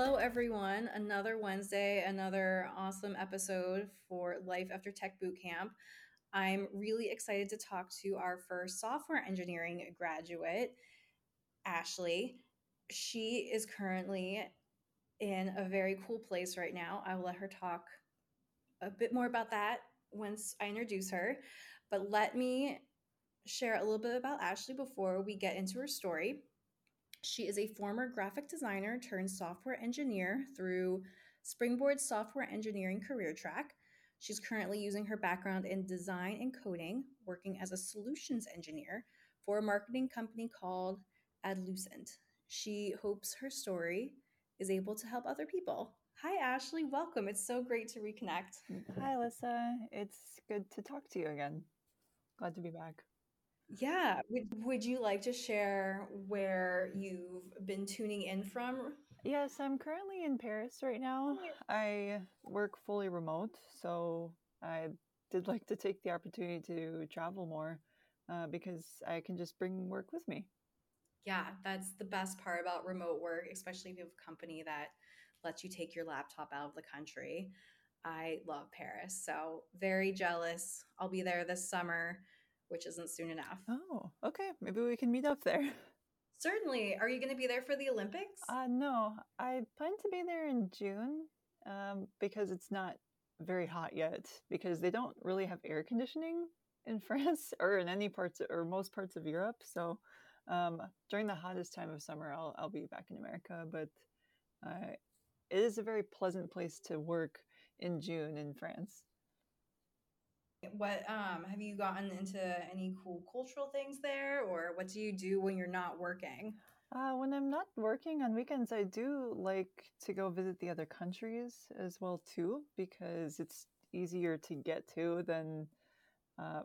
Hello, everyone. Another Wednesday, another awesome episode for Life After Tech Bootcamp. I'm really excited to talk to our first software engineering graduate, Ashley. She is currently in a very cool place right now. I will let her talk a bit more about that once I introduce her. But let me share a little bit about Ashley before we get into her story. She is a former graphic designer turned software engineer through Springboard Software Engineering career track. She's currently using her background in design and coding, working as a solutions engineer for a marketing company called Adlucent. She hopes her story is able to help other people. Hi, Ashley. Welcome. It's so great to reconnect. Hi, Alyssa. It's good to talk to you again. Glad to be back. Yeah. Would, would you like to share where you've been tuning in from? Yes, I'm currently in Paris right now. I work fully remote, so I did like to take the opportunity to travel more uh, because I can just bring work with me. Yeah, that's the best part about remote work, especially if you have a company that lets you take your laptop out of the country. I love Paris, so very jealous. I'll be there this summer, which isn't soon enough. Oh, okay. Maybe we can meet up there. Certainly. Are you going to be there for the Olympics? Uh, no, I plan to be there in June um, because it's not very hot yet, because they don't really have air conditioning in France or in any parts or most parts of Europe. So um, during the hottest time of summer, I'll, I'll be back in America. But uh, it is a very pleasant place to work in June in France. What um have you gotten into any cool cultural things there or what do you do when you're not working? Uh, when I'm not working on weekends, I do like to go visit the other countries as well too, because it's easier to get to than uh,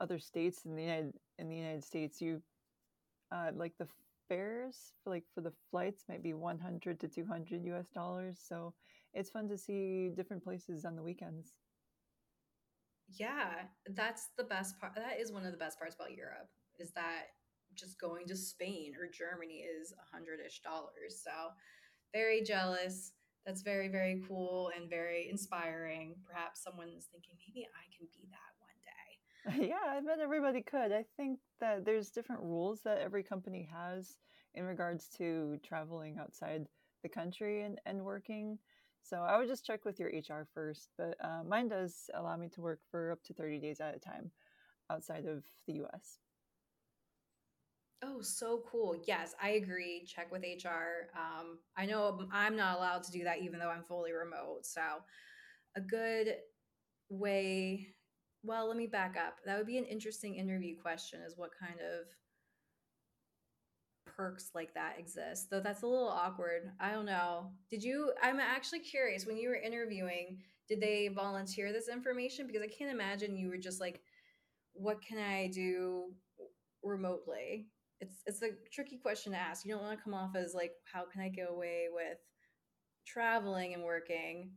other states in the United in the United States. You uh, like the fares for like for the flights might be 100 to 200 US dollars, so it's fun to see different places on the weekends. Yeah, that's the best part. That is one of the best parts about Europe is that just going to Spain or Germany is a hundred ish dollars. So very jealous. That's very, very cool and very inspiring. Perhaps someone's thinking, maybe I can be that one day. yeah, I bet everybody could. I think that there's different rules that every company has in regards to traveling outside the country and, and working. So I would just check with your HR first, but uh, mine does allow me to work for up to 30 days at a time outside of the US. Oh, so cool. Yes, I agree. Check with HR. Um, I know I'm not allowed to do that even though I'm fully remote. So, a good way, well, let me back up. That would be an interesting interview question is what kind of perks like that exist. Though that's a little awkward. I don't know. Did you I'm actually curious when you were interviewing, did they volunteer this information because I can't imagine you were just like what can I do remotely? It's it's a tricky question to ask. You don't want to come off as like how can I get away with traveling and working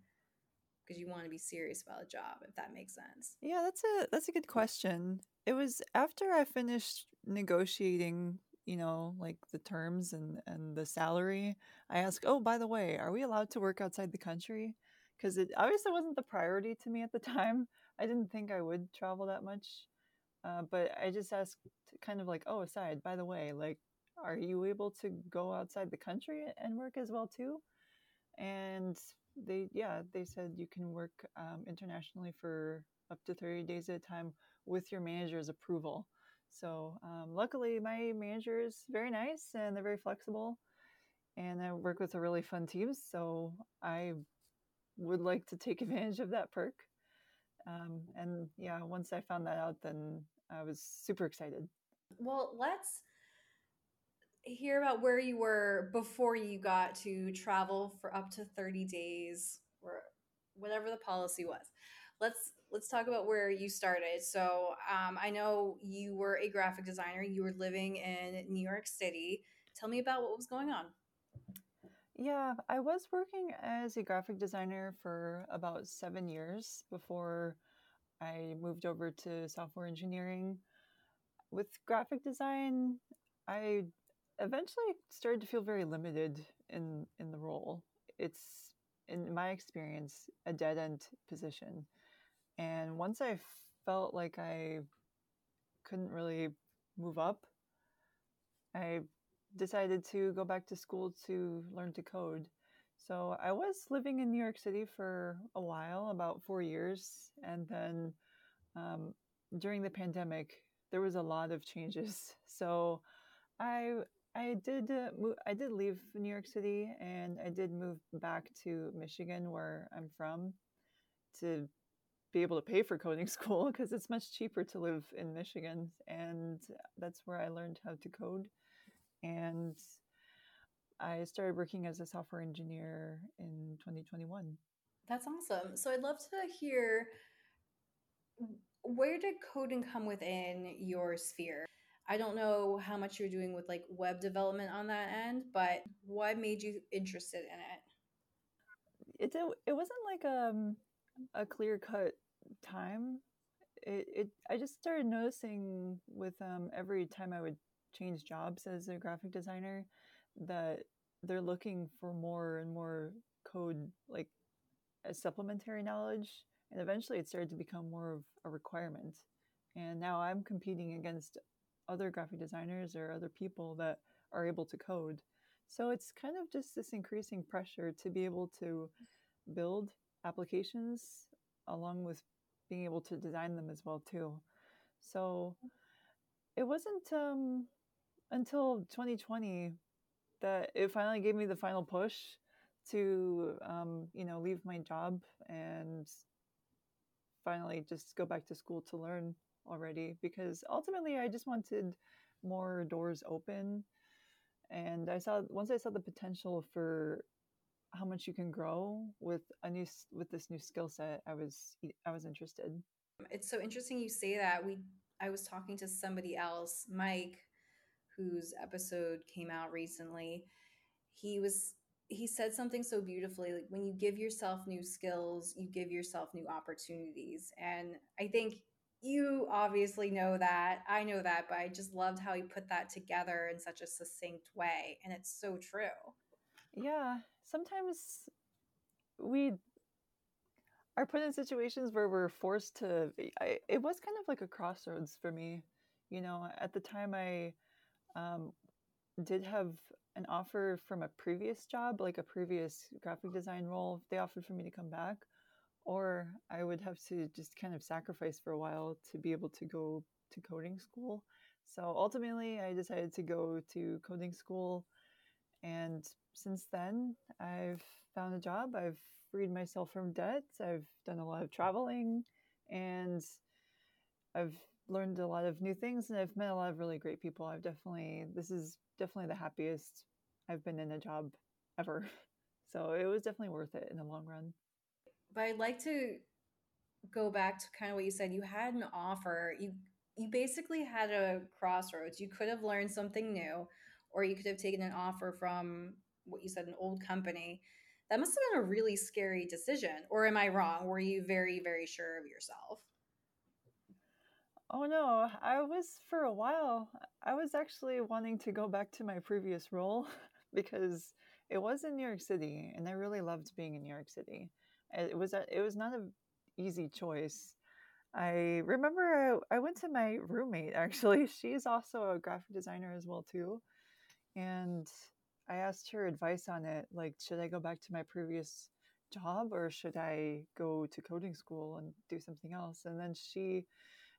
because you want to be serious about a job if that makes sense. Yeah, that's a that's a good question. It was after I finished negotiating you know, like the terms and and the salary, I ask, "Oh, by the way, are we allowed to work outside the country?" Because it obviously wasn't the priority to me at the time. I didn't think I would travel that much, uh, but I just asked, kind of like, "Oh, aside, by the way, like, are you able to go outside the country and work as well too?" And they, yeah, they said you can work um, internationally for up to thirty days at a time with your manager's approval. So um, luckily, my manager is very nice and they're very flexible, and I work with a really fun team. So I would like to take advantage of that perk. Um, and yeah, once I found that out, then I was super excited. Well, let's hear about where you were before you got to travel for up to 30 days or whatever the policy was let's let's talk about where you started. So um, I know you were a graphic designer. You were living in New York City. Tell me about what was going on. Yeah, I was working as a graphic designer for about seven years before I moved over to software engineering. With graphic design, I eventually started to feel very limited in in the role. it's in my experience a dead end position. And once I felt like I couldn't really move up, I decided to go back to school to learn to code. So I was living in New York City for a while, about four years, and then um, during the pandemic, there was a lot of changes. So I I did uh, move, I did leave New York City and I did move back to Michigan where I'm from to be able to pay for coding school because it's much cheaper to live in Michigan and that's where I learned how to code and I started working as a software engineer in 2021. That's awesome. So I'd love to hear where did coding come within your sphere? I don't know how much you're doing with like web development on that end, but what made you interested in it? It it wasn't like um a clear cut time. It, it I just started noticing with um every time I would change jobs as a graphic designer that they're looking for more and more code like a supplementary knowledge and eventually it started to become more of a requirement and now i'm competing against other graphic designers or other people that are able to code. So it's kind of just this increasing pressure to be able to build applications along with being able to design them as well too. So it wasn't um, until 2020 that it finally gave me the final push to um, you know leave my job and finally just go back to school to learn already because ultimately I just wanted more doors open and I saw once I saw the potential for how much you can grow with a new with this new skill set I was I was interested. It's so interesting you say that. We I was talking to somebody else, Mike, whose episode came out recently. He was he said something so beautifully like when you give yourself new skills, you give yourself new opportunities. And I think you obviously know that. I know that, but I just loved how you put that together in such a succinct way. And it's so true. Yeah. Sometimes we are put in situations where we're forced to. I, it was kind of like a crossroads for me. You know, at the time, I um, did have an offer from a previous job, like a previous graphic design role. They offered for me to come back or I would have to just kind of sacrifice for a while to be able to go to coding school. So ultimately, I decided to go to coding school. And since then, I've found a job. I've freed myself from debt. I've done a lot of traveling and I've learned a lot of new things and I've met a lot of really great people. I've definitely, this is definitely the happiest I've been in a job ever. So it was definitely worth it in the long run but I'd like to go back to kind of what you said. You had an offer. You you basically had a crossroads. You could have learned something new, or you could have taken an offer from what you said, an old company. That must have been a really scary decision. Or am I wrong? Were you very, very sure of yourself? Oh no, I was for a while. I was actually wanting to go back to my previous role because it was in New York City and I really loved being in New York City it was a, it was not an easy choice. I remember I, I went to my roommate actually. She's also a graphic designer as well too, and I asked her advice on it. Like, should I go back to my previous job or should I go to coding school and do something else? And then she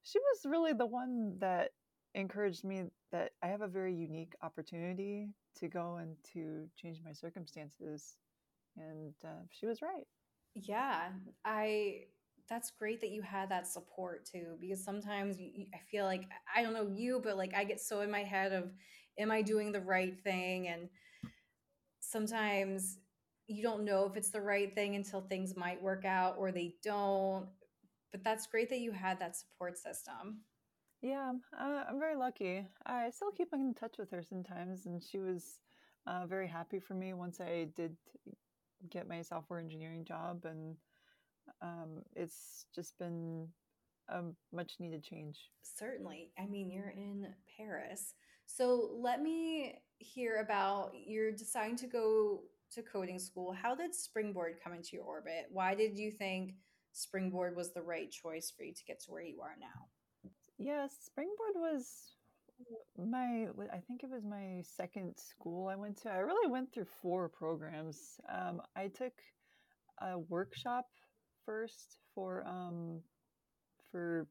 she was really the one that encouraged me that I have a very unique opportunity to go and to change my circumstances. And uh, she was right. Yeah, I that's great that you had that support too because sometimes I feel like I don't know you but like I get so in my head of am I doing the right thing and sometimes you don't know if it's the right thing until things might work out or they don't but that's great that you had that support system. Yeah, uh, I'm very lucky. I still keep in touch with her sometimes, and she was uh, very happy for me once I did get my software engineering job, and um, it's just been a much needed change. Certainly. I mean, you're in Paris. So let me hear about you're deciding to go to coding school, how did Springboard come into your orbit? Why did you think Springboard was the right choice for you to get to where you are now? Yeah, Springboard was my I think it was my second school I went to. I really went through four programs. Um, I took a workshop first for um, for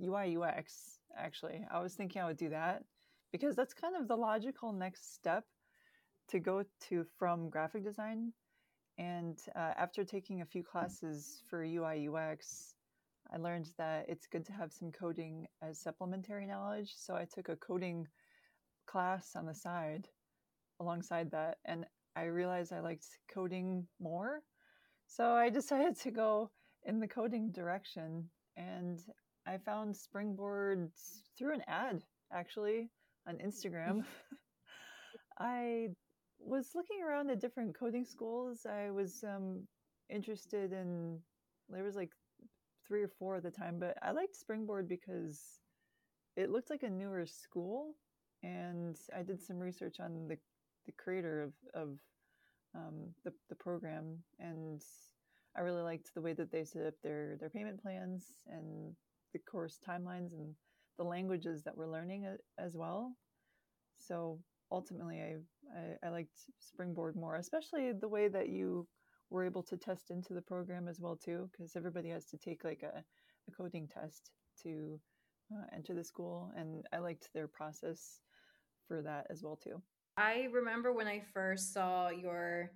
UI UX. Actually, I was thinking I would do that because that's kind of the logical next step to go to from graphic design. And uh, after taking a few classes for UI UX, I learned that it's good to have some coding as supplementary knowledge. So I took a coding class on the side alongside that, and I realized I liked coding more. So I decided to go in the coding direction, and I found Springboard through an ad actually on Instagram. I was looking around at different coding schools. I was um, interested in there was like three or four at the time, but I liked Springboard because it looked like a newer school, and I did some research on the the creator of of um, the the program, and I really liked the way that they set up their their payment plans and the course timelines and the languages that we're learning as well. So ultimately, I, I, I liked Springboard more, especially the way that you were able to test into the program as well too, because everybody has to take like a, a coding test to uh, enter the school, and I liked their process for that as well too. I remember when I first saw your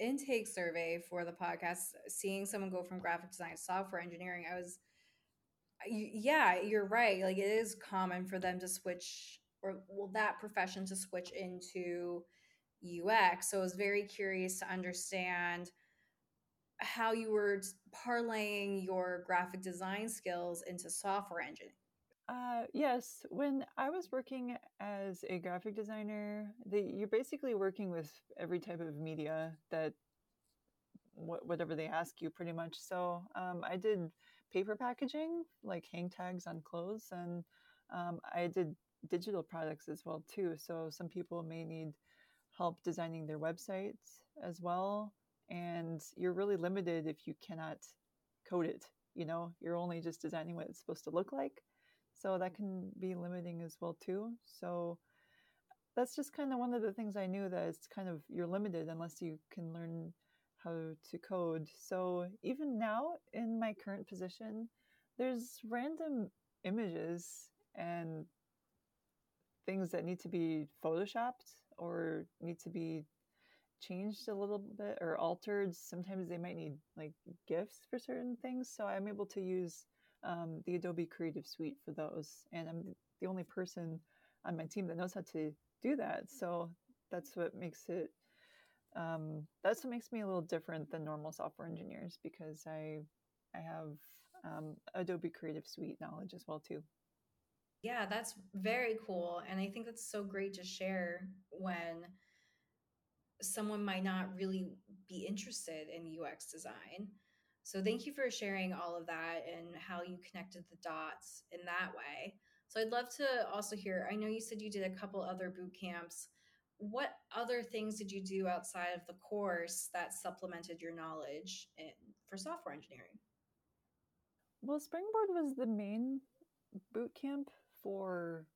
intake survey for the podcast, seeing someone go from graphic design to software engineering, I was, yeah, you're right. Like it is common for them to switch, or well, that profession to switch into UX. So I was very curious to understand how you were parlaying your graphic design skills into software engineering. Uh, yes, when I was working as a graphic designer, the, you're basically working with every type of media that wh- whatever they ask you, pretty much. So um, I did paper packaging, like hang tags on clothes, and um, I did digital products as well too. So some people may need help designing their websites as well. And you're really limited if you cannot code it. You know, you're only just designing what it's supposed to look like. So that mm-hmm. can be limiting as well too. So that's just kind of one of the things I knew that it's kind of you're limited unless you can learn how to code. So even now in my current position, there's random images and things that need to be photoshopped or need to be changed a little bit or altered. Sometimes they might need like GIFs for certain things. So I'm able to use um, the Adobe Creative Suite for those. And I'm the only person on my team that knows how to do that. So that's what makes it. Um, that's what makes me a little different than normal software engineers because I I have um, Adobe Creative Suite knowledge as well too. Yeah, that's very cool. And I think that's so great to share when someone might not really be interested in UX design. So thank you for sharing all of that and how you connected the dots in that way. So I'd love to also hear, I know you said you did a couple other boot camps. What other things did you do outside of the course that supplemented your knowledge in, for software engineering? Well, Springboard was the main boot camp for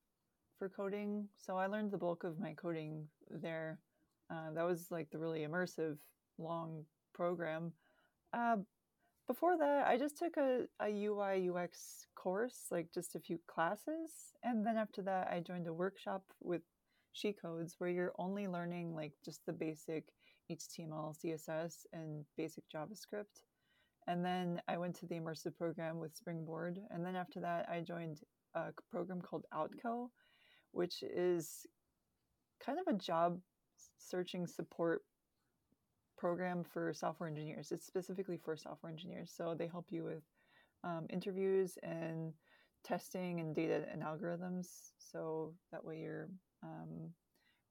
for coding. So I learned the bulk of my coding there. Uh, that was like the really immersive long program. Uh, before that, I just took a, a UI UX course, like just a few classes. And then after that, I joined a workshop with She Codes where you're only learning like just the basic HTML, CSS, and basic JavaScript. And then I went to the immersive program with Springboard. And then after that, I joined a program called Outco, which is kind of a job searching support program for software engineers. It's specifically for software engineers. So they help you with um, interviews and testing and data and algorithms. So that way you're, um,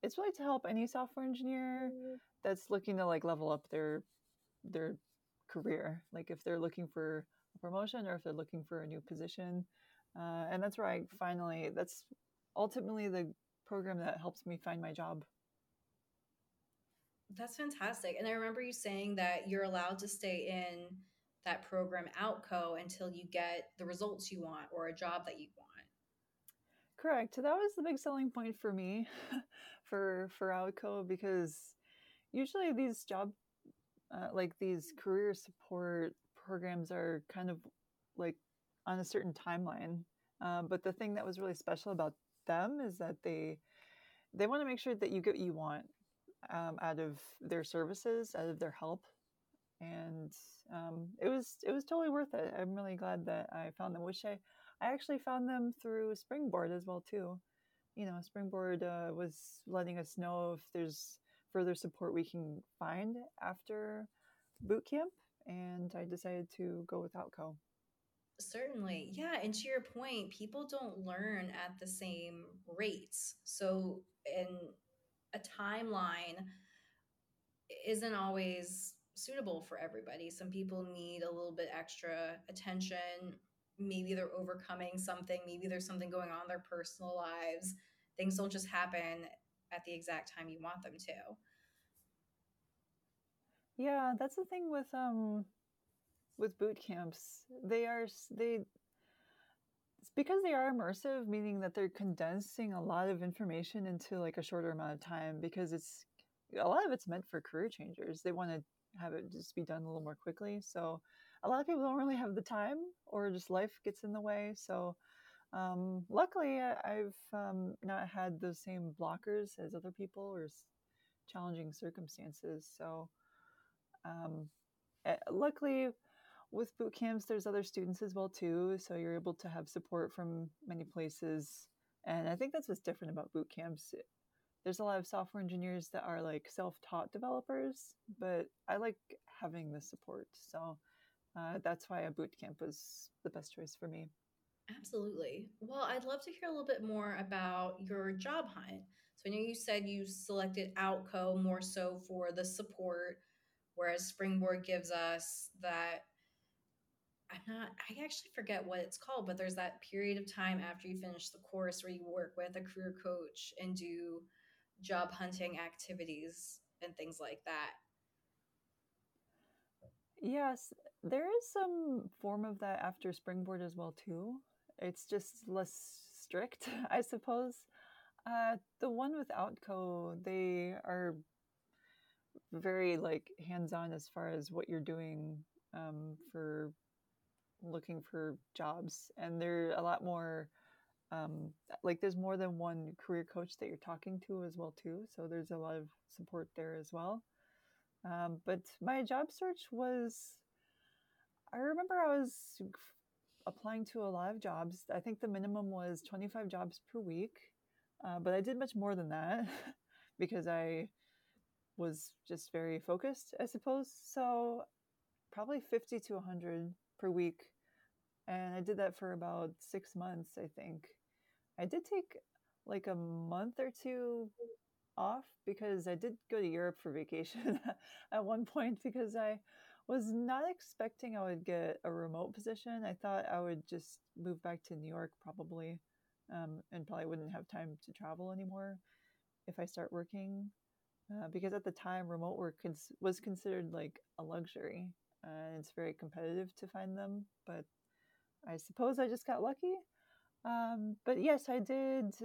it's really to help any software engineer that's looking to like level up their their career. Like if they're looking for a promotion or if they're looking for a new position, uh, and that's where I finally, that's ultimately the program that helps me find my job. That's fantastic. And I remember you saying that you're allowed to stay in that program outco until you get the results you want or a job that you want. Correct. That was the big selling point for me for for outco because usually these job uh, like these career support programs are kind of like on a certain timeline. Um, but the thing that was really special about them is that they they want to make sure that you get what you want um, out of their services, out of their help, and um, it was it was totally worth it. I'm really glad that I found them. Which I I actually found them through Springboard as well too. You know, Springboard uh, was letting us know if there's further support we can find after boot camp, and I decided to go with Outco. Certainly. Yeah. And to your point, people don't learn at the same rates. So, in a timeline isn't always suitable for everybody. Some people need a little bit extra attention. Maybe they're overcoming something, maybe there's something going on in their personal lives. Things don't just happen at the exact time you want them to. Yeah, that's the thing with um with boot camps. They are they because they are immersive, meaning that they're condensing a lot of information into like a shorter amount of time because it's a lot of it's meant for career changers. They want to have it just be done a little more quickly. So a lot of people don't really have the time or just life gets in the way. So um, luckily I've um, not had those same blockers as other people or challenging circumstances. So um, eh, luckily with boot camps there's other students as well too so you're able to have support from many places and i think that's what's different about boot camps. There's a lot of software engineers that are like self-taught developers but i like having the support so uh, that's why a boot camp was the best choice for me. Absolutely. Well i'd love to hear a little bit more about your job hunt. So i know you said you selected outco more so for the support whereas springboard gives us that I'm not, I actually forget what it's called, but there's that period of time after you finish the course where you work with a career coach and do job hunting activities and things like that. Yes, there is some form of that after Springboard as well too. It's just less strict, I suppose. Uh, the one with Outco, they are very like hands-on as far as what you're doing um, for looking for jobs and they're a lot more um, like there's more than one career coach that you're talking to as well too so there's a lot of support there as well. Um, but my job search was i remember i was applying to a lot of jobs. I think the minimum was 25 jobs per week uh, but i did much more than that because i was just very focused i suppose. So probably 50 to 100 per week. And I did that for about six months, I think. I did take like a month or two off because I did go to Europe for vacation at one point because I was not expecting I would get a remote position. I thought I would just move back to New York probably um, and probably wouldn't have time to travel anymore if I start working. Uh, because at the time, remote work cons- was considered like a luxury and it's very competitive to find them. But I suppose I just got lucky. Um, but yes, I did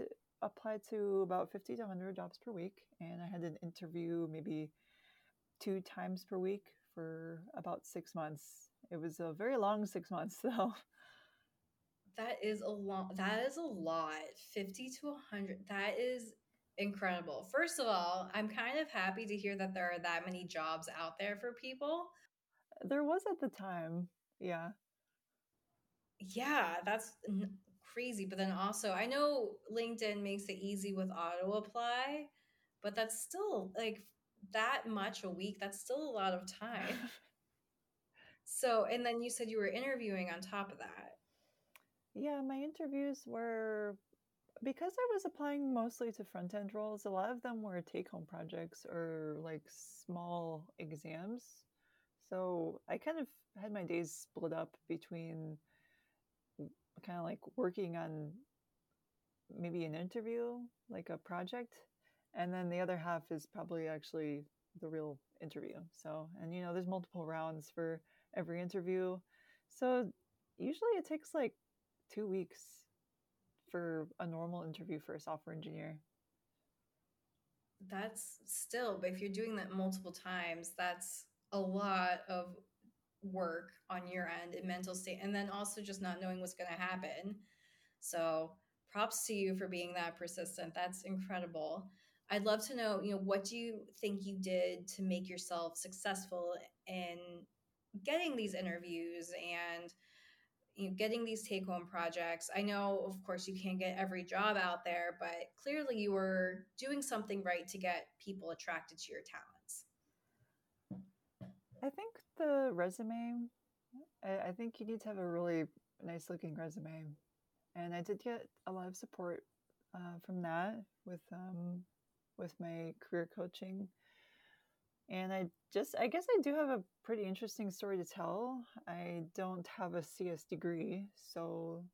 apply to about 50 to 100 jobs per week, and I had an interview maybe two times per week for about six months. It was a very long six months, though. That is a lot. That is a lot. 50 to 100. That is incredible. First of all, I'm kind of happy to hear that there are that many jobs out there for people there was at the time. Yeah. Yeah, that's n- crazy. But then also, I know LinkedIn makes it easy with auto apply, but that's still like that much a week. That's still a lot of time. so, and then you said you were interviewing on top of that. Yeah, my interviews were because I was applying mostly to front end roles, a lot of them were take home projects or like small exams so I kind of had my days split up between kind of like working on maybe an interview, like a project, and then the other half is probably actually the real interview. So, and you know, there's multiple rounds for every interview. So, usually it takes like 2 weeks for a normal interview for a software engineer. That's still, but if you're doing that multiple times, that's a lot of work on your end and mental state and then also just not knowing what's going to happen. So props to you for being that persistent. That's incredible. I'd love to know you know what do you think you did to make yourself successful in getting these interviews and you know, getting these take home projects? I know of course you can't get every job out there but clearly you were doing something right to get people attracted to your talents I think the resume, I, think you need to have a really nice looking resume. And I did get a lot of support uh, from that with um, with my career coaching. And I just, I guess I do have a pretty interesting story to tell. I don't have a CS degree, so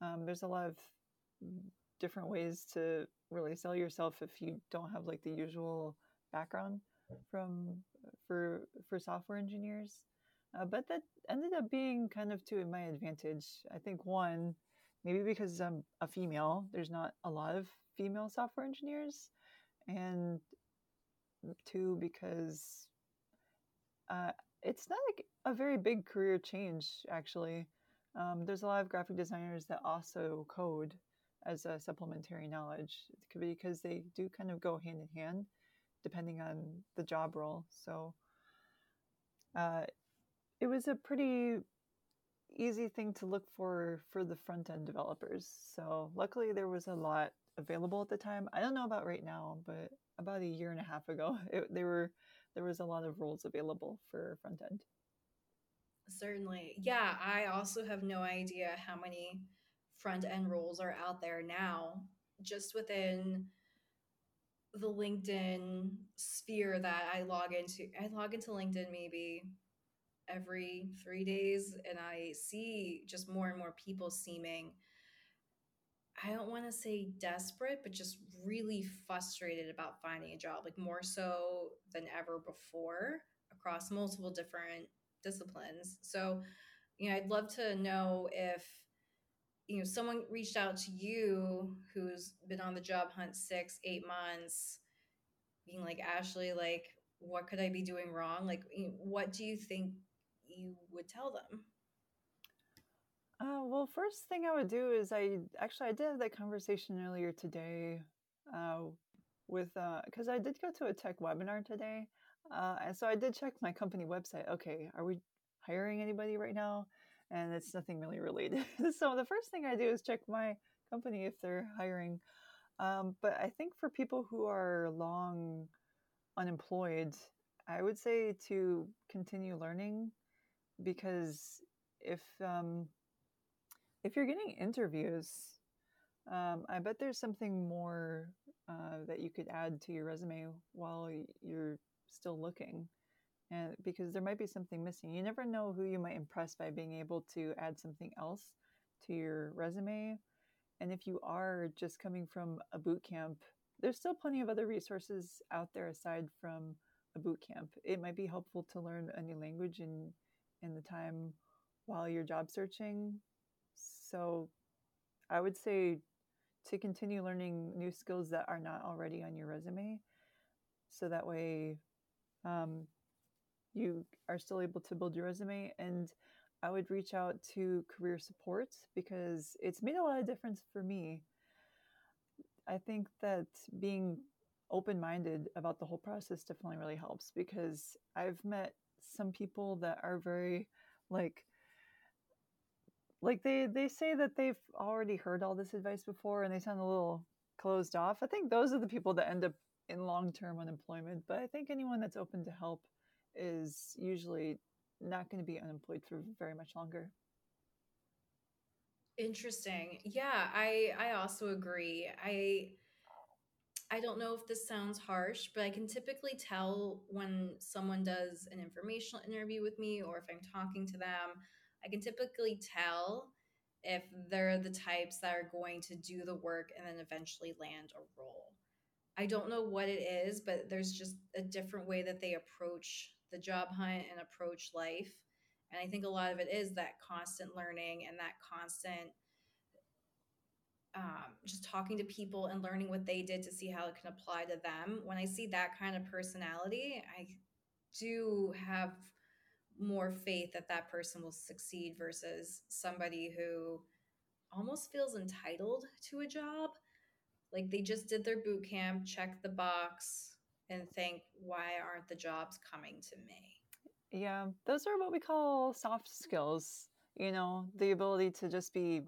um, there's a lot of different ways to really sell yourself if you don't have like the usual background from for for software engineers. Uh, but that ended up being kind of to my advantage. I think one, maybe because I'm a female, there's not a lot of female software engineers, and two because uh, it's not like a very big career change actually. Um, there's a lot of graphic designers that also code as a supplementary knowledge because they do kind of go hand in hand depending on the job role. So uh, it was a pretty easy thing to look for for the front end developers. So luckily there was a lot available at the time. I don't know about right now, but about a year and a half ago, it, there were there was a lot of roles available for front end. Certainly. Yeah, I also have no idea how many front end roles are out there now just within the LinkedIn sphere that I log into. I log into LinkedIn maybe every three days, and I see just more and more people seeming, I don't want to say desperate, but just really frustrated about finding a job, like more so than ever before across multiple different disciplines. So, you know, I'd love to know if you know someone reached out to you who's been on the job hunt six eight months being like ashley like what could i be doing wrong? Like what do you think you would tell them? Uh, well first thing i would do is i actually i did have that conversation earlier today uh, with because uh, i did go to a tech webinar today uh, and so i did check my company website. Okay are we hiring anybody right now and it's nothing really related. so the first thing I do is check my company if they're hiring. Um, but I think for people who are long unemployed, I would say to continue learning because if um, if you're getting interviews, um, I bet there's something more uh, that you could add to your resume while you're still looking and because there might be something missing. You never know who you might impress by being able to add something else to your resume and if you are just coming from a boot camp there's still plenty of other resources out there aside from a boot camp. It might be helpful to learn a new language in in the time while you're job searching. So i would say to continue learning new skills that are not already on your resume so that way um, you are still able to build your resume. And I would reach out to career support because it's made a lot of difference for me. I think that being open minded about the whole process definitely really helps because I've met some people that are very like, like they they say that they've already heard all this advice before and they sound a little closed off. I think those are the people that end up in long-term unemployment, but I think anyone that's open to help is usually not going to be unemployed for very much longer. Interesting. Yeah, I I also agree. I I don't know if this sounds harsh, but I can typically tell when someone does an informational interview with me or if I'm talking to them, I can typically tell if they're the types that are going to do the work and then eventually land a role. I don't know what it is, but there's just a different way that they approach the job hunt and approach life. And I think a lot of it is that constant learning and that constant um, just talking to people and learning what they did to see how it can apply to them. When I see that kind of personality, I do have more faith that that person will succeed versus somebody who almost feels entitled to a job. Like they just did their boot camp, check the box, and think, why aren't the jobs coming to me? Yeah, those are what we call soft skills. You know, the ability to just be,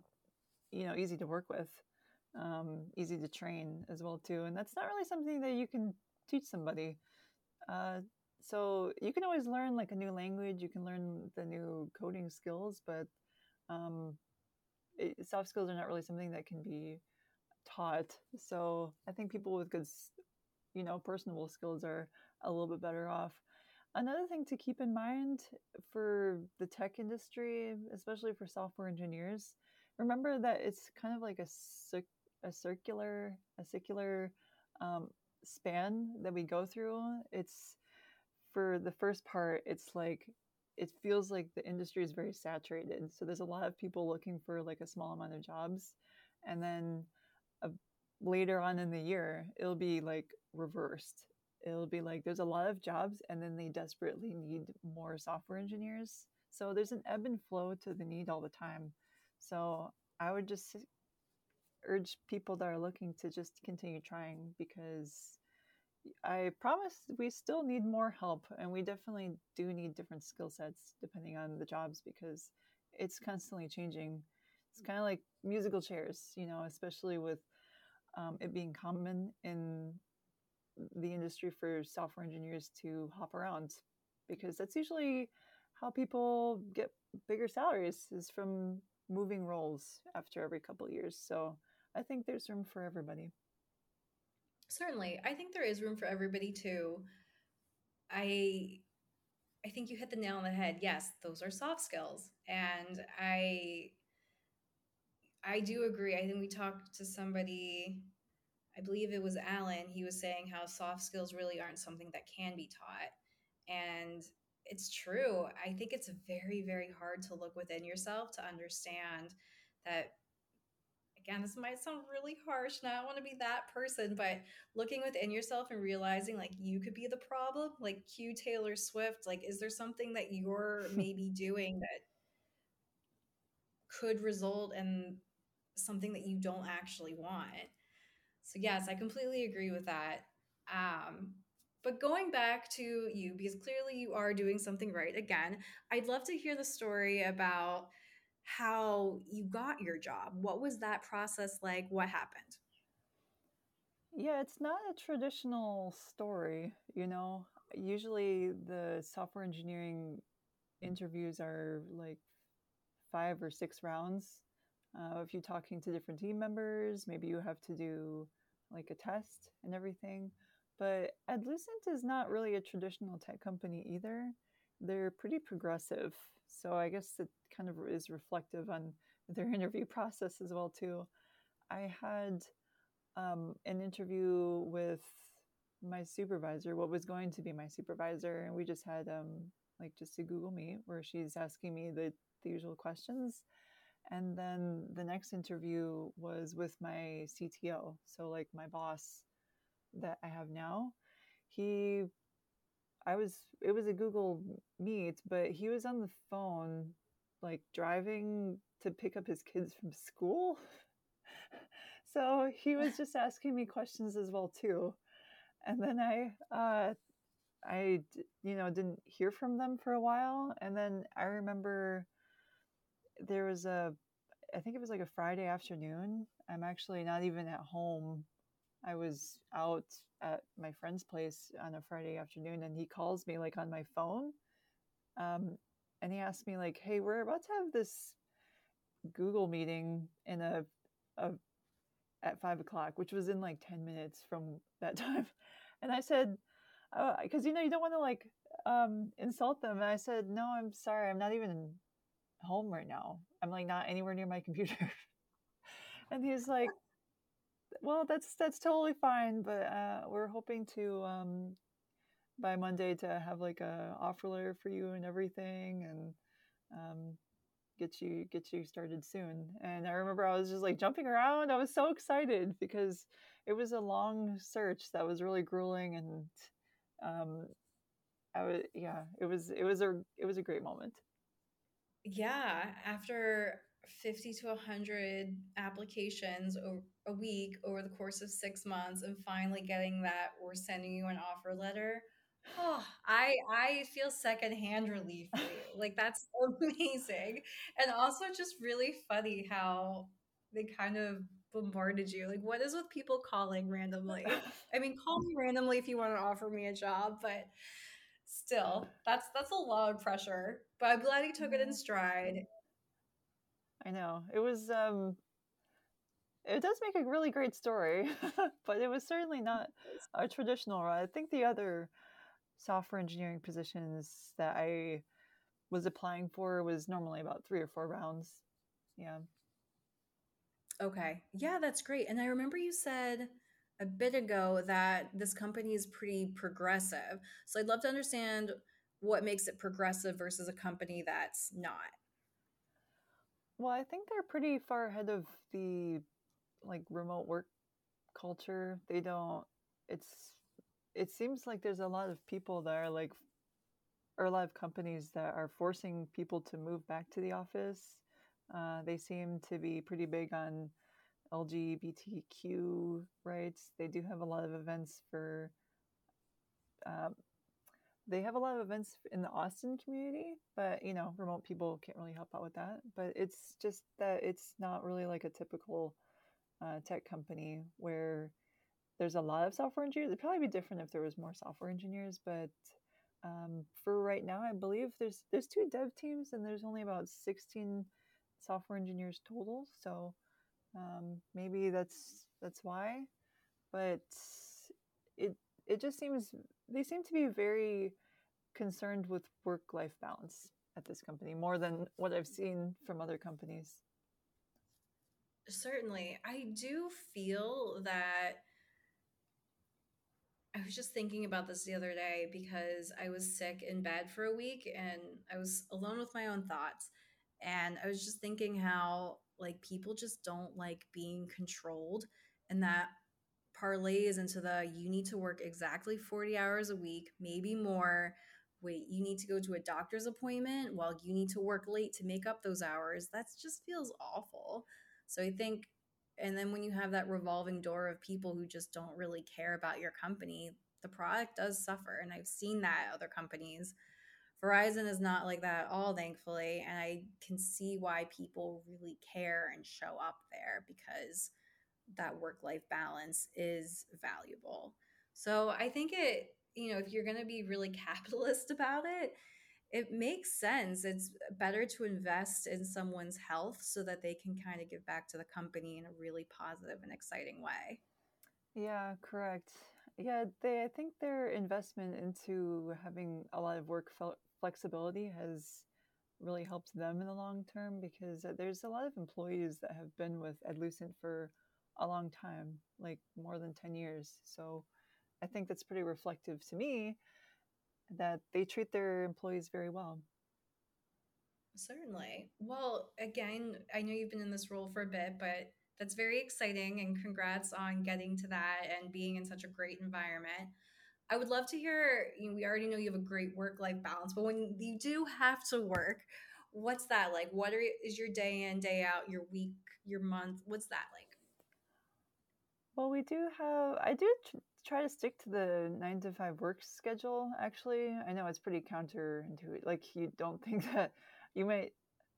you know, easy to work with, um, easy to train as well too. And that's not really something that you can teach somebody. Uh, so you can always learn like a new language. You can learn the new coding skills, but um, it, soft skills are not really something that can be taught. So I think people with good, you know, personable skills are a little bit better off. Another thing to keep in mind for the tech industry, especially for software engineers, remember that it's kind of like a, a circular, a circular um, span that we go through. It's for the first part, it's like it feels like the industry is very saturated. So there's a lot of people looking for like a small amount of jobs, and then later on in the year, it'll be like reversed. It'll be like there's a lot of jobs and then they desperately need more software engineers. So there's an ebb and flow to the need all the time. So i would just urge people that are looking to just continue trying because i promise we still need more help and we definitely do need different skill sets depending on the jobs because it's constantly changing it's kind of like musical chairs you know especially with um, it being common in the industry for software engineers to hop around because that's usually how people get bigger salaries is from moving roles after every couple years. So I think there's room for everybody. Certainly. I think there is room for everybody too. I I think you hit the nail on the head. Yes, those are soft skills. And I I do agree. I think we talked to somebody I believe it was Alan, he was saying how soft skills really aren't something that can be taught. And it's true. I think it's very, very hard to look within yourself to understand that. Again, this might sound really harsh, and I don't want to be that person, but looking within yourself and realizing like you could be the problem, like Q Taylor Swift, like, is there something that you're maybe doing that could result in something that you don't actually want? So yes, I completely agree with that. Um, but going back to you, because clearly you are doing something right again, I'd love to hear the story about how you got your job. What was that process like? What happened? Yeah, it's not a traditional story, you know. Usually the software engineering interviews are like five or six rounds. Uh, if you're talking to different team members, maybe you have to do like a test and everything. But Adlucent is not really a traditional tech company either. They're pretty progressive. So I guess it kind of is reflective on their interview process as well too. I had um, an interview with my supervisor, what was going to be my supervisor, and we just had um, like just a Google Meet where she's asking me the, the usual questions and then the next interview was with my CTO. So, like my boss that I have now, he, I was, it was a Google Meet, but he was on the phone, like driving to pick up his kids from school. so he was just asking me questions as well too. And then I, uh, I, you know, didn't hear from them for a while. And then I remember there was a I think it was like a Friday afternoon. I'm actually not even at home. I was out at my friend's place on a Friday afternoon and he calls me like on my phone. Um, and he asked me like, "Hey, we're about to have this Google meeting in a, a at five o'clock, which was in like ten minutes from that time." And I said, "Because uh, you know you don't want to like um, insult them." And I said, "No, I'm sorry, I'm not even home right now. I'm like not anywhere near my computer. and he's like, well, that's that's totally fine, but uh, we're hoping to um, by Monday to have like a offer letter for you and everything, and um, get you get you started soon. And I remember I was just like jumping around. I was so excited because it was a long search that was really grueling, and um, I was yeah, it was it was a it was a great moment. Yeah, after 50 to 100 applications a week over the course of six months and finally getting that we're sending you an offer letter oh i i feel secondhand relief for you. Like that's amazing. And also just really funny how they kind of bombarded you. Like what is with people calling randomly? I mean call me randomly if you want to offer me a job but still that's that's a lot of pressure but i'm glad he took it in stride I know. It was um it does make a really great story, but it was certainly not a traditional I think the other software engineering positions that I was applying for was normally about 3 or 4 rounds. Yeah. Okay. Yeah, that's great. And I remember you said a bit ago that this company is pretty progressive. So I'd love to understand what makes it progressive versus a company that's not. Well, I think they're pretty far ahead of the like remote work culture. They don't it's it seems like there's a lot of people that are like or a lot of companies that are forcing people to move back to the office. Uh, they seem to be pretty big on LGBTQ rights. They do have a lot of events for um, they have a lot of events in the Austin community, but you know, remote people can't really help out with that. But it's just that it's not really like a typical uh, tech company where there's a lot of software engineers. It'd probably be different if there was more software engineers, but um, for right now, I believe there's there's two dev teams and there's only about 16 software engineers total. So um, maybe that's that's why. But it it just seems they seem to be very concerned with work life balance at this company more than what I've seen from other companies. Certainly. I do feel that I was just thinking about this the other day because I was sick in bed for a week and I was alone with my own thoughts. And I was just thinking how, like, people just don't like being controlled and mm. that parlays into the you need to work exactly 40 hours a week, maybe more. Wait, you need to go to a doctor's appointment while you need to work late to make up those hours. That just feels awful. So I think, and then when you have that revolving door of people who just don't really care about your company, the product does suffer. And I've seen that at other companies. Verizon is not like that at all, thankfully. And I can see why people really care and show up there because that work life balance is valuable. So I think it, you know, if you're going to be really capitalist about it, it makes sense. It's better to invest in someone's health so that they can kind of give back to the company in a really positive and exciting way. Yeah, correct. Yeah, they I think their investment into having a lot of work flexibility has really helped them in the long term because uh, there's a lot of employees that have been with Adlucent for a long time, like more than 10 years. So I think that's pretty reflective to me that they treat their employees very well. Certainly. Well, again, I know you've been in this role for a bit, but that's very exciting and congrats on getting to that and being in such a great environment. I would love to hear, you know, we already know you have a great work life balance, but when you do have to work, what's that like? What are, is your day in, day out, your week, your month? What's that like? Well, we do have, I do try to stick to the nine to five work schedule, actually. I know it's pretty counterintuitive. Like, you don't think that you might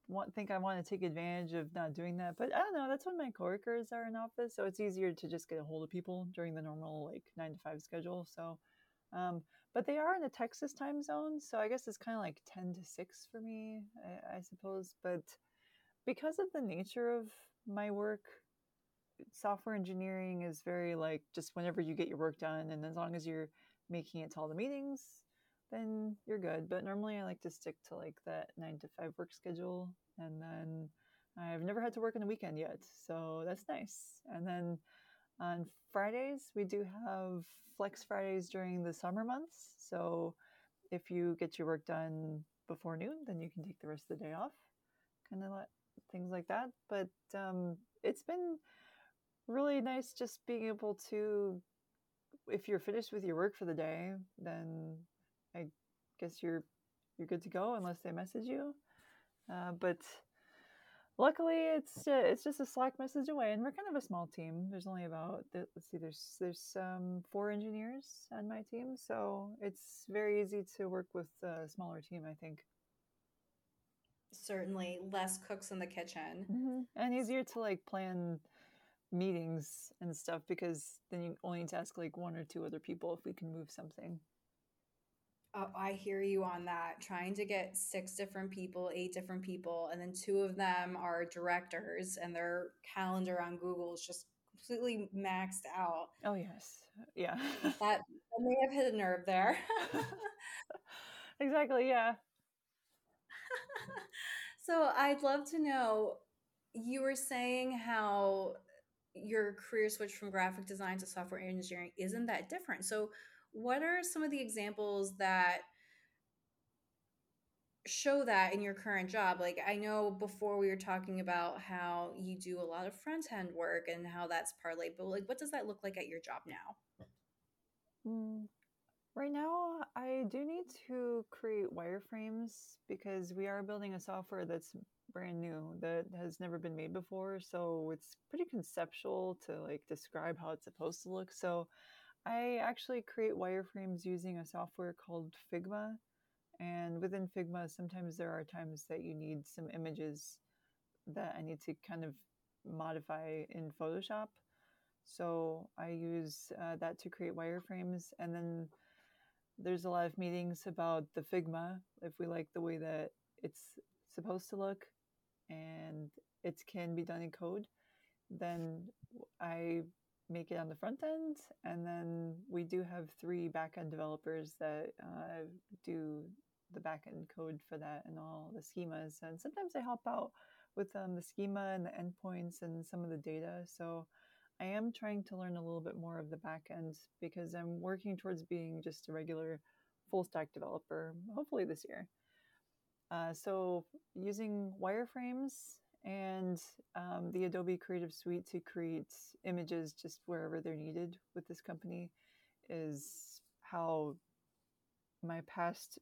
want, think I want to take advantage of not doing that. But I don't know. That's when my coworkers are in office. So it's easier to just get a hold of people during the normal, like, nine to five schedule. So, um, but they are in the Texas time zone. So I guess it's kind of like 10 to 6 for me, I, I suppose. But because of the nature of my work, software engineering is very like just whenever you get your work done and as long as you're making it to all the meetings then you're good but normally i like to stick to like that nine to five work schedule and then i've never had to work on a weekend yet so that's nice and then On Fridays, we do have flex Fridays during the summer months. So if you get your work done before noon, then you can take the rest of the day off. Kind of things like that. But um, it's been really nice just being able to, if you're finished with your work for the day, then I guess you're you're good to go unless they message you. Uh, but luckily, it's uh, it's just a Slack message away, and we're kind of a small team. There's only about let's see, there's there's um, four engineers on my team, so it's very easy to work with a smaller team. I think certainly less cooks in the kitchen mm-hmm. and easier to like plan meetings and stuff because then you only need to ask like one or two other people if we can move something Oh, I hear you on that. Trying to get six different people, eight different people, and then two of them are directors, and their calendar on Google is just completely maxed out. Oh yes, yeah. that, that may have hit a nerve there. exactly. Yeah. so I'd love to know. You were saying how your career switch from graphic design to software engineering isn't that different. So what are some of the examples that show that in your current job? Like i know before we were talking about how you do a lot of front end work and how that's parlayed but like what does that look like at your job now? Mm, right now i do need to create wireframes because we are building a software that's brand new that has never been made before so it's pretty conceptual to like describe how it's supposed to look so I actually create wireframes using a software called Figma. And within Figma, sometimes there are times that you need some images that I need to kind of modify in Photoshop. So I use uh, that to create wireframes. And then there's a lot of meetings about the Figma, if we like the way that it's supposed to look and it can be done in code, then I make it on the front end. And then we do have three backend developers that uh, do the backend code for that and all the schemas. And sometimes I help out with um, the schema and the endpoints and some of the data. So I am trying to learn a little bit more of the backend because I'm working towards being just a regular full stack developer, hopefully this year. Uh, so using wireframes and um, the Adobe Creative Suite to create images just wherever they're needed with this company is how my past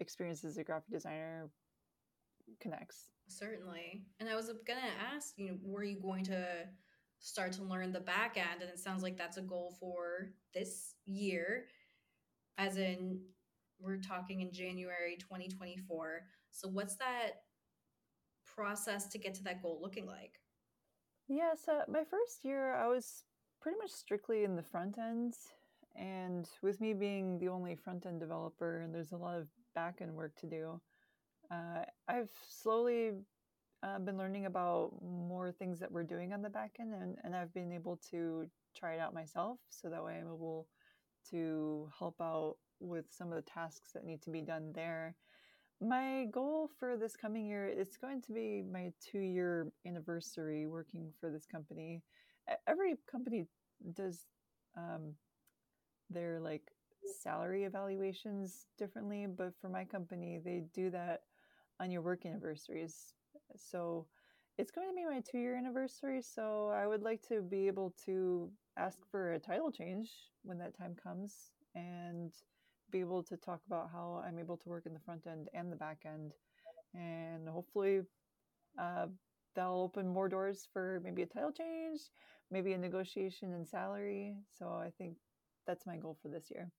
experience as a graphic designer connects. Certainly. And I was going to ask, you know, were you going to start to learn the back end? And it sounds like that's a goal for this year, as in we're talking in January 2024. So, what's that process to get to that goal looking like? Yeah, so my first year, I was pretty much strictly in the front end. And with me being the only front end developer, and there's a lot of back end work to do, uh, I've slowly uh, been learning about more things that we're doing on the back end, and, and I've been able to try it out myself. So that way I'm able to help out with some of the tasks that need to be done there my goal for this coming year it's going to be my two year anniversary working for this company. Every company does um, their like salary evaluations differently but for my company they do that on your work anniversaries. So it's going to be my two year anniversary so i would like to be able to ask for a title change when that time comes and be able to talk about how I'm able to work in the front end and the back end. And hopefully uh, that'll open more doors for maybe a title change, maybe a negotiation in salary. So I think that's my goal for this year.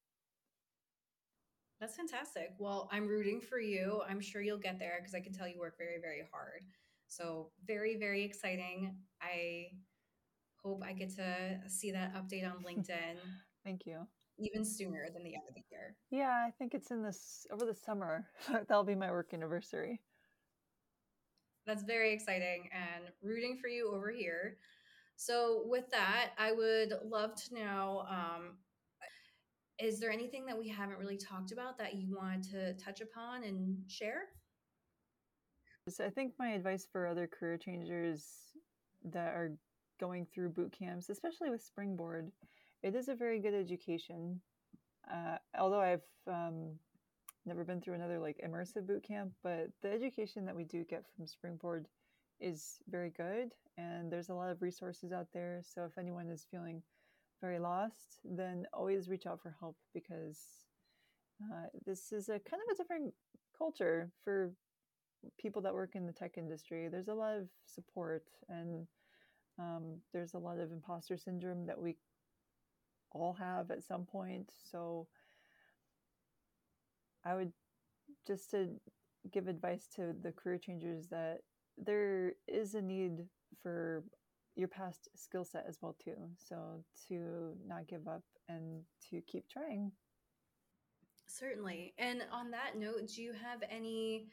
That's fantastic. Well, I'm rooting for you. I'm sure you'll get there because I can tell you work very, very hard. So, very, very exciting. I hope I get to see that update on LinkedIn. Thank you even sooner than the end of the year. Yeah, I think it's in this over the summer. That'll be my work anniversary. That's very exciting and rooting for you over here. So, with that, I would love to know um, is there anything that we haven't really talked about that you want to touch upon and share? So I think my advice for other career changers that are going through boot camps, especially with Springboard. It is a very good education. Uh, although I've um, never been through another like immersive boot camp, but the education that we do get from Springboard is very good, and there's a lot of resources out there. So if anyone is feeling very lost, then always reach out for help because uh, this is a kind of a different culture for people that work in the tech industry. There's a lot of support, and um, there's a lot of imposter syndrome that we all have at some point. So I would just to give advice to the career changers that there is a need for your past skill set as well too. So to not give up and to keep trying. Certainly. And on that note, do you have any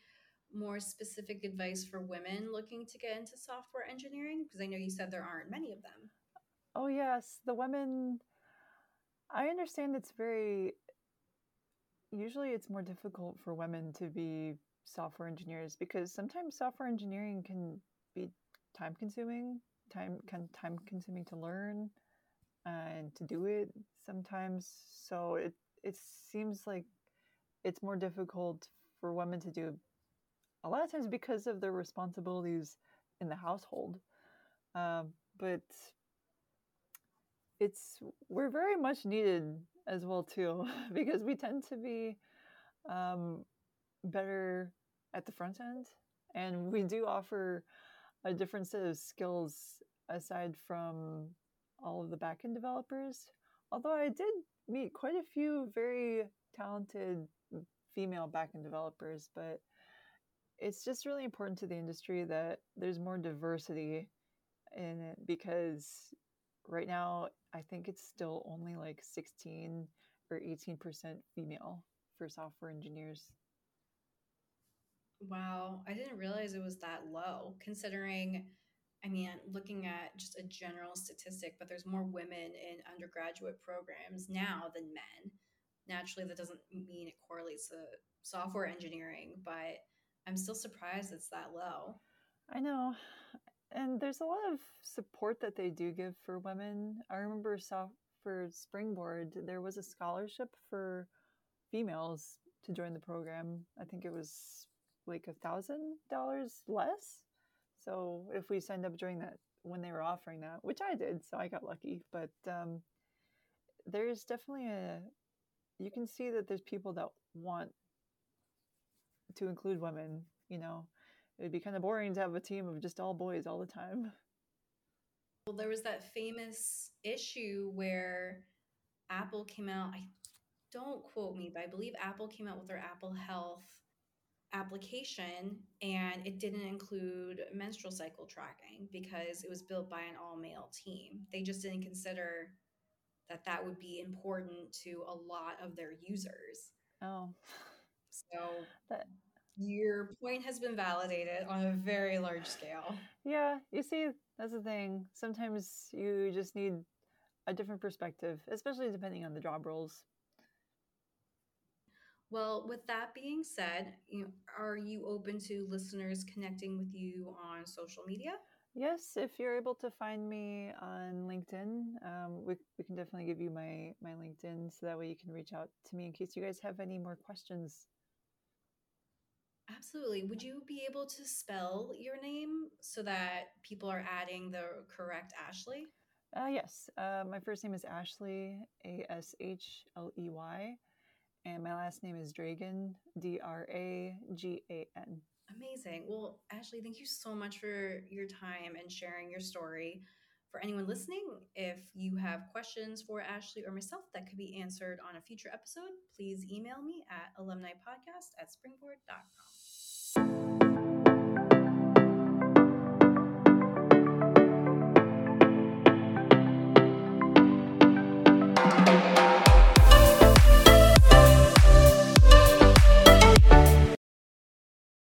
more specific advice for women looking to get into software engineering? Because I know you said there aren't many of them. Oh yes, the women I understand it's very usually it's more difficult for women to be software engineers because sometimes software engineering can be time consuming time can time consuming to learn and to do it sometimes. So it it seems like it's more difficult for women to do a lot of times because of their responsibilities in the household. Um, but it's we're very much needed as well too because we tend to be um, better at the front end and we do offer a different set of skills aside from all of the backend developers although i did meet quite a few very talented female backend developers but it's just really important to the industry that there's more diversity in it because right now I think it's still only like 16 or 18% female for software engineers. Wow, I didn't realize it was that low considering I mean, looking at just a general statistic, but there's more women in undergraduate programs now than men. Naturally, that doesn't mean it correlates to software engineering, but I'm still surprised it's that low. I know and there's a lot of support that they do give for women. I remember for Springboard, there was a scholarship for females to join the program. I think it was like a thousand dollars less. So if we signed up during that when they were offering that, which I did, so I got lucky. But um, there's definitely a you can see that there's people that want to include women. You know, it'd be kind of boring to have a team of just all boys all the time. Well, there was that famous issue where Apple came out. I don't quote me, but I believe Apple came out with their Apple Health application and it didn't include menstrual cycle tracking because it was built by an all male team. They just didn't consider that that would be important to a lot of their users. Oh. So that your point has been validated on a very large scale. Yeah, you see, that's the thing. Sometimes you just need a different perspective, especially depending on the job roles. Well, with that being said, you know, are you open to listeners connecting with you on social media? Yes, if you're able to find me on LinkedIn, um, we, we can definitely give you my, my LinkedIn so that way you can reach out to me in case you guys have any more questions. Absolutely. Would you be able to spell your name so that people are adding the correct Ashley? Uh, yes. Uh, my first name is Ashley, A S H L E Y, and my last name is Dragan, D R A G A N. Amazing. Well, Ashley, thank you so much for your time and sharing your story. For anyone listening, if you have questions for Ashley or myself that could be answered on a future episode, please email me at alumnipodcast at springboard.com.